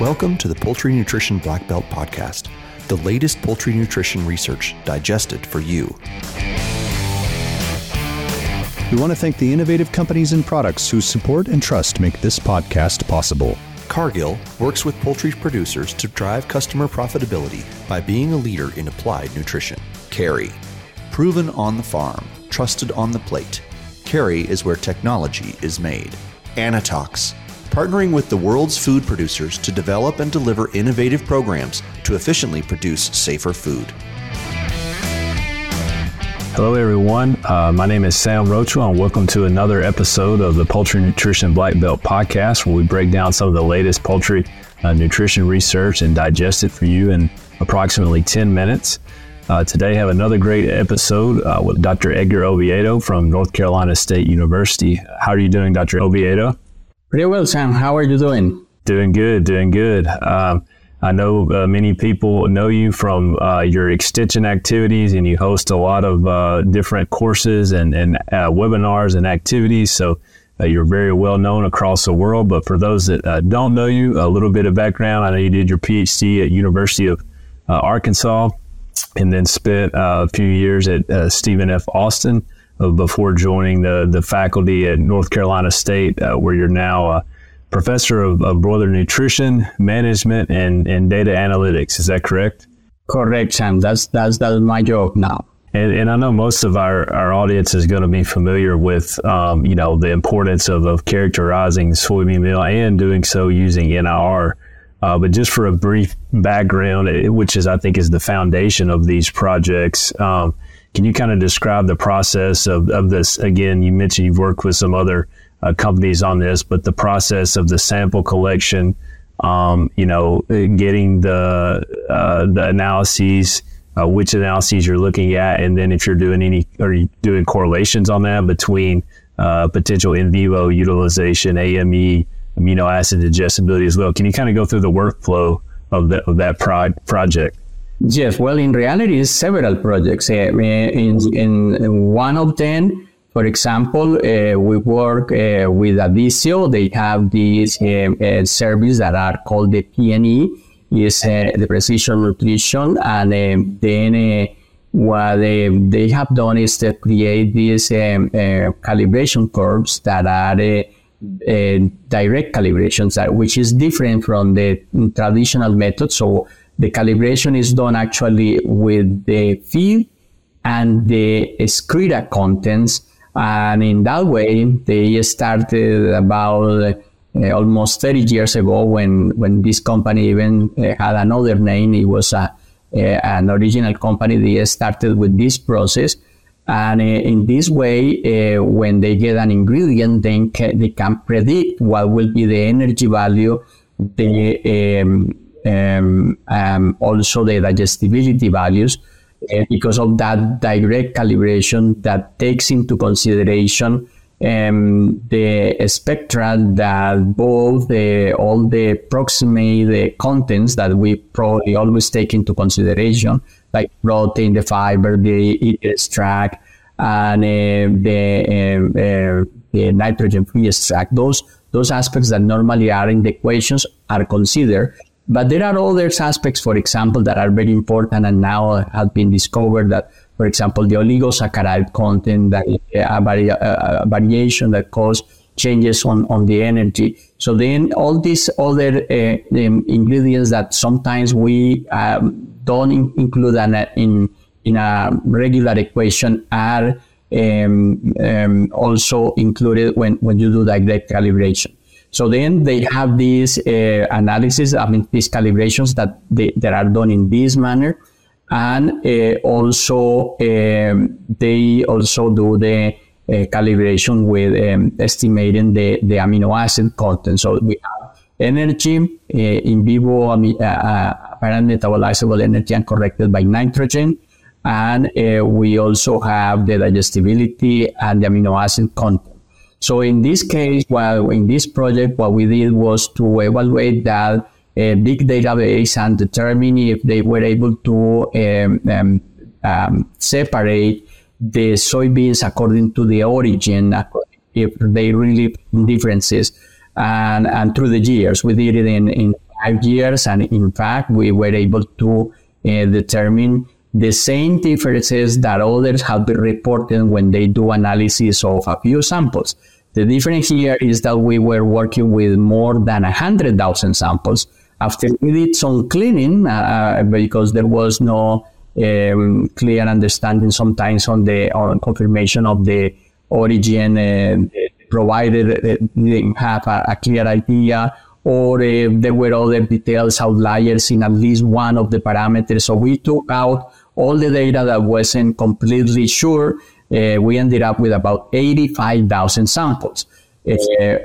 Welcome to the Poultry Nutrition Black Belt Podcast, the latest poultry nutrition research digested for you. We want to thank the innovative companies and products whose support and trust make this podcast possible. Cargill works with poultry producers to drive customer profitability by being a leader in applied nutrition. Kerry, proven on the farm, trusted on the plate. Kerry is where technology is made. Anitox, partnering with the world's food producers to develop and deliver innovative programs to efficiently produce safer food. Hello, everyone. Uh, my name is Sam Rochell, and welcome to another episode of the Poultry Nutrition Black Belt podcast, where we break down some of the latest poultry uh, nutrition research and digest it for you in approximately 10 minutes. Uh, today, I have another great episode uh, with Dr. Edgar Oviedo from North Carolina State University. How are you doing, Dr. Oviedo? Pretty well, Sam. How are you doing? Doing good, doing good. Um, I know uh, many people know you from uh, your extension activities, and you host a lot of uh, different courses and, and uh, webinars and activities. So uh, you're very well known across the world. But for those that uh, don't know you, a little bit of background. I know you did your PhD at University of Arkansas, and then spent a few years at Stephen F. Austin before joining the the faculty at North Carolina State, uh, where you're now a professor of, of broiler nutrition management and, and data analytics. Is that correct? Correct, Sam. That's that's that's my job now. And, and I know most of our, our audience is going to be familiar with, um, you know, the importance of, of characterizing soybean meal and doing so using NIR. Uh, but just for a brief background, which is I think is the foundation of these projects, um, can you kind of describe the process of, of this? Again, you mentioned you've worked with some other uh, companies on this, but the process of the sample collection, um, you know, getting the uh, the analyses, uh, which analyses you're looking at, and then if you're doing any, are you doing correlations on that between uh, potential in vivo utilization, AME, amino acid digestibility as well? Can you kind of go through the workflow of, the, of that pro- project? Yes, well, in reality, it's several projects. Uh, in, in one of them, for example, uh, we work uh, with Adisseo. They have these uh, service that are called the PNE, is the precision nutrition, and then what they, they have done is to create these um, calibration curves that are direct calibrations, which is different from the traditional method. So the calibration is done actually with the feed and the excreta contents. And in that way, they started about uh, almost 30 years ago when, when this company even uh, had another name. It was a, uh, an original company. They started with this process. And in this way, when they get an ingredient, then ca- they can predict what will be the energy value, the um, um, um, also the digestibility values uh, because of that direct calibration that takes into consideration um, the spectra that both the, all the proximate the contents that we probably always take into consideration, like protein, the fiber, the extract, and uh, the, uh, uh, the nitrogen-free extract. Those those aspects that normally are in the equations are considered but there are other aspects, for example, that are very important and now have been discovered that, for example, the oligosaccharide content, that a, vari- a variation that cause changes on, on the energy. So then all these other uh, um, ingredients that sometimes we um, don't in- include in a, in, in a regular equation are um, um also included when, when you do direct calibration. So then they have these uh, analysis, I mean, these calibrations that they, that are done in this manner. And uh, also, um, they also do the uh, calibration with um, estimating the, the amino acid content. So we have energy, uh, in vivo apparent metabolizable energy and corrected by nitrogen. And uh, we also have the digestibility and the amino acid content. So in this case, while in this project, what we did was to evaluate that uh, big database and determine if they were able to um, um, um, separate the soybeans according to the origin, if they really differences, and, and through the years. We did it in, in five years. And in fact, we were able to uh, determine the same differences that others have been reporting when they do analysis of a few samples. The difference here is that we were working with more than 100,000 samples. After we did some cleaning, uh, uh, because there was no um, clear understanding sometimes on the on confirmation of the origin uh, provided uh, didn't have a, a clear idea or there were other details outliers in at least one of the parameters. So we took out all the data that wasn't completely sure. Uh, we ended up with about 85,000 samples. Uh,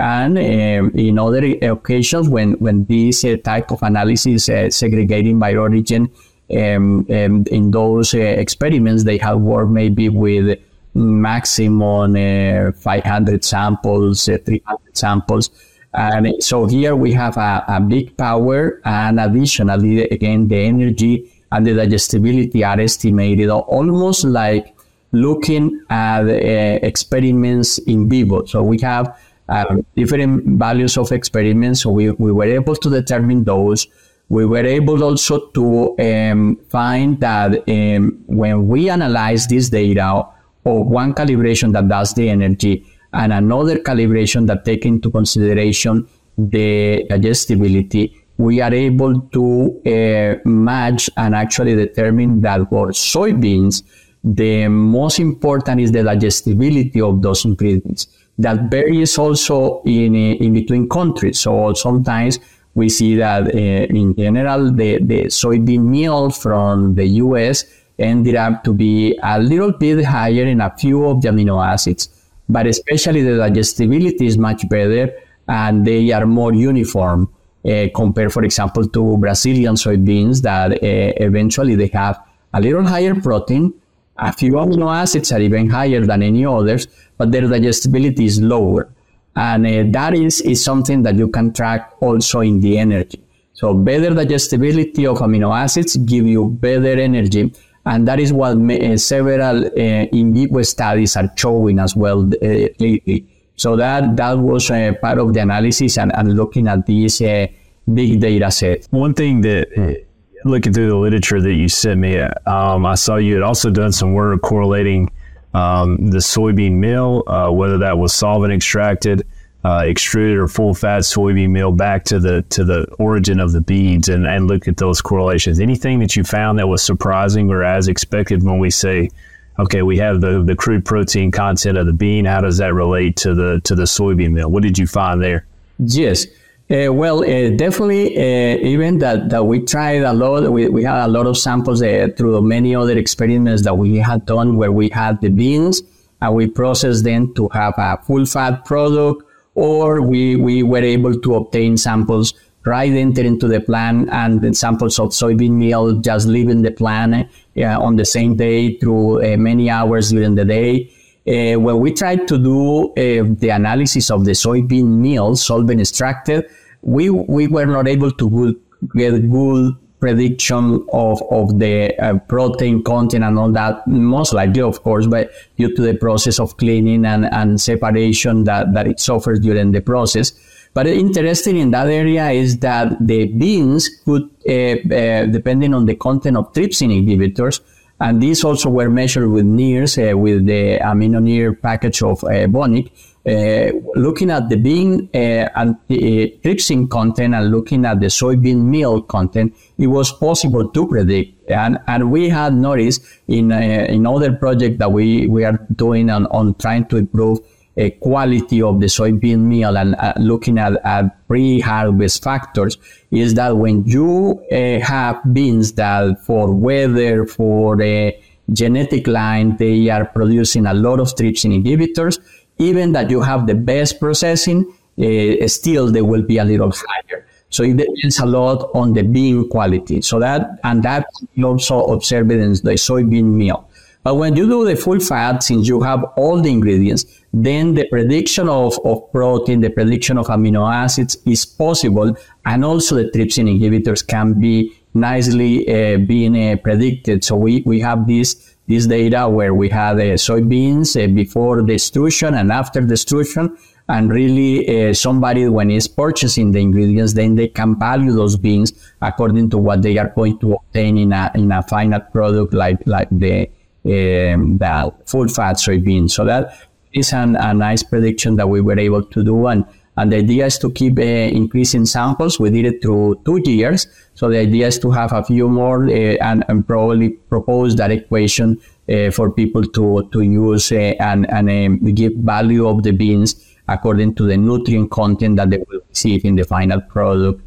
and um, in other occasions, when, when this uh, type of analysis uh, segregating by origin, um, um, in those uh, experiments, they have worked maybe with maximum uh, 500 samples, 300 samples. And so here we have a, a big power, and additionally, again, the energy and the digestibility are estimated almost like looking at uh, experiments in vivo. So we have um, different values of experiments. So we, we were able to determine those. We were able also to um, find that um, when we analyze this data of one calibration that does the energy, and another calibration that take into consideration the digestibility, we are able to uh, match and actually determine that for soybeans, the most important is the digestibility of those ingredients. That varies also in, in between countries. So sometimes we see that uh, in general, the, the soybean meal from the US ended up to be a little bit higher in a few of the amino acids but especially the digestibility is much better and they are more uniform uh, compared, for example, to Brazilian soybeans that uh, eventually they have a little higher protein, a few amino acids are even higher than any others, but their digestibility is lower. And uh, that is, is something that you can track also in the energy. So better digestibility of amino acids give you better energy and that is what uh, several uh, in vivo studies are showing as well uh, lately. So that that was uh, part of the analysis and, and looking at this uh, big data set. One thing that looking through the literature that you sent me, um, I saw you had also done some work correlating um, the soybean meal, whether that was solvent extracted uh, extruded or full fat soybean meal back to the to the origin of the beans and, and look at those correlations. Anything that you found that was surprising or as expected when we say, okay, we have the, the crude protein content of the bean. How does that relate to the to the soybean meal? What did you find there? Yes. Uh, well, uh, definitely, uh, even that, that we tried a lot, we, we had a lot of samples uh, through many other experiments that we had done where we had the beans and we processed them to have a full fat product or we, we were able to obtain samples right enter into the plant and samples of soybean meal just leaving the plant uh, on the same day through uh, many hours during the day. Uh, when we tried to do uh, the analysis of the soybean meal, solvent extracted, we, we were not able to get good prediction of, of the uh, protein content and all that, most likely, of course, but due to the process of cleaning and, and separation that, that it suffers during the process. But interesting in that area is that the beans could, depending on the content of trypsin inhibitors, and these also were measured with NIRS, uh, with the amino NIR package of uh, Evonik, uh, looking at the bean uh, and the trypsin content and looking at the soybean meal content, it was possible to predict. And, and we had noticed in, uh, in other projects that we, we are doing on, on trying to improve a quality of the soybean meal and uh, looking at, at pre-harvest factors is that when you uh, have beans that for weather, for the genetic line, they are producing a lot of trypsin inhibitors, even that you have the best processing, uh, still they will be a little higher. So it depends a lot on the bean quality. So that, and that also observed in the soybean meal. But when you do the full fat, since you have all the ingredients, then the prediction of, of protein, the prediction of amino acids is possible. And also the trypsin inhibitors can be nicely uh, being uh, predicted. So we, we have this this data where we had uh, soybeans uh, before the extrusion and after the extrusion, and really uh, somebody when is purchasing the ingredients then they can value those beans according to what they are going to obtain in a in a final product like like the um, the full fat soybean so that is an, a nice prediction that we were able to do and and the idea is to keep uh, increasing samples. We did it through two years. So the idea is to have a few more uh, and, and, probably propose that equation uh, for people to, to use uh, and, and um, give value of the beans according to the nutrient content that they will receive in the final product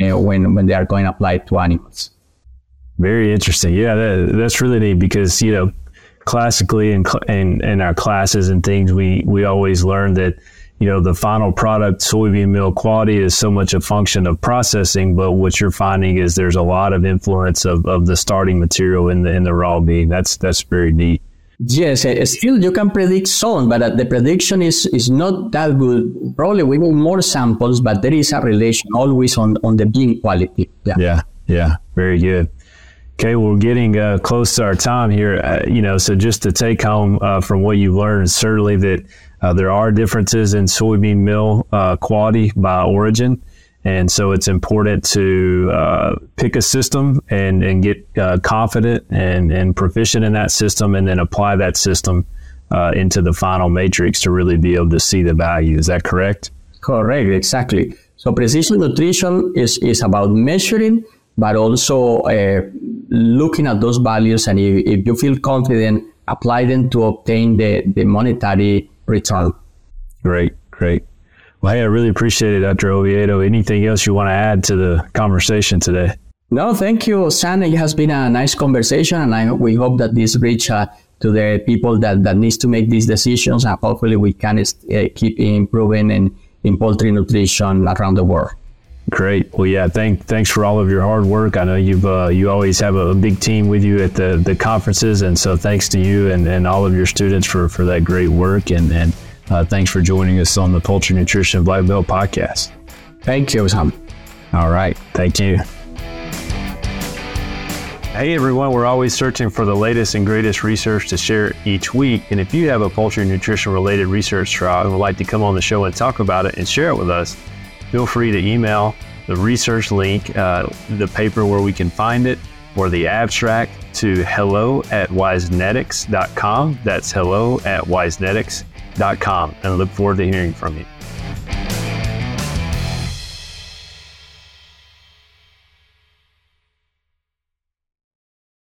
uh, when, when they are going to apply to animals. Very interesting. Yeah, that, that's really neat because, you know, classically in, in, in our classes and things, we, we always learn that – you know, the final product, soybean meal quality, is so much a function of processing. But what you're finding is there's a lot of influence of, of the starting material in the in the raw bean. That's that's very neat. Yes, eh, still you can predict some, but uh, the prediction is is not that good. Probably we need more samples, but there is a relation always on on the bean quality. Yeah, yeah, yeah. very good. Okay, well, we're getting uh, close to our time here. Uh, you know, so just to take home uh, from what you've learned, certainly that uh, there are differences in soybean meal uh, quality by origin. And so it's important to uh, pick a system and, and get confident and, and proficient in that system and then apply that system into the final matrix to really be able to see the value. Is that correct? Correct, exactly. So precision nutrition is, is about measuring, but also uh, looking at those values. And if, if you feel confident, apply them to obtain the, the monetary return. Great, great. Well, hey, I really appreciate it, Dr. Oviedo. Anything else you want to add to the conversation today? No, thank you, Sam. It has been a nice conversation, and I, we hope that this reach uh, to the people that, that needs to make these decisions, and hopefully we can uh, keep improving in, in poultry nutrition around the world. Great. Well, yeah. Thank, thanks for all of your hard work. I know you've uh, you always have a, big team with you at the, the conferences, and so thanks to you and, and all of your students for, for that great work. And, and uh, thanks for joining us on the Poultry Nutrition Black Belt podcast. Thank you, Sam. All right. Thank you. Hey everyone, we're always searching for the latest and greatest research to share each week. And if you have a poultry nutrition related research trial and would like to come on the show and talk about it and share it with us, feel free to email the research link, uh, the paper where we can find it, or the abstract to hello at wisenetics.com. That's hello at wisenetics.com. And I look forward to hearing from you.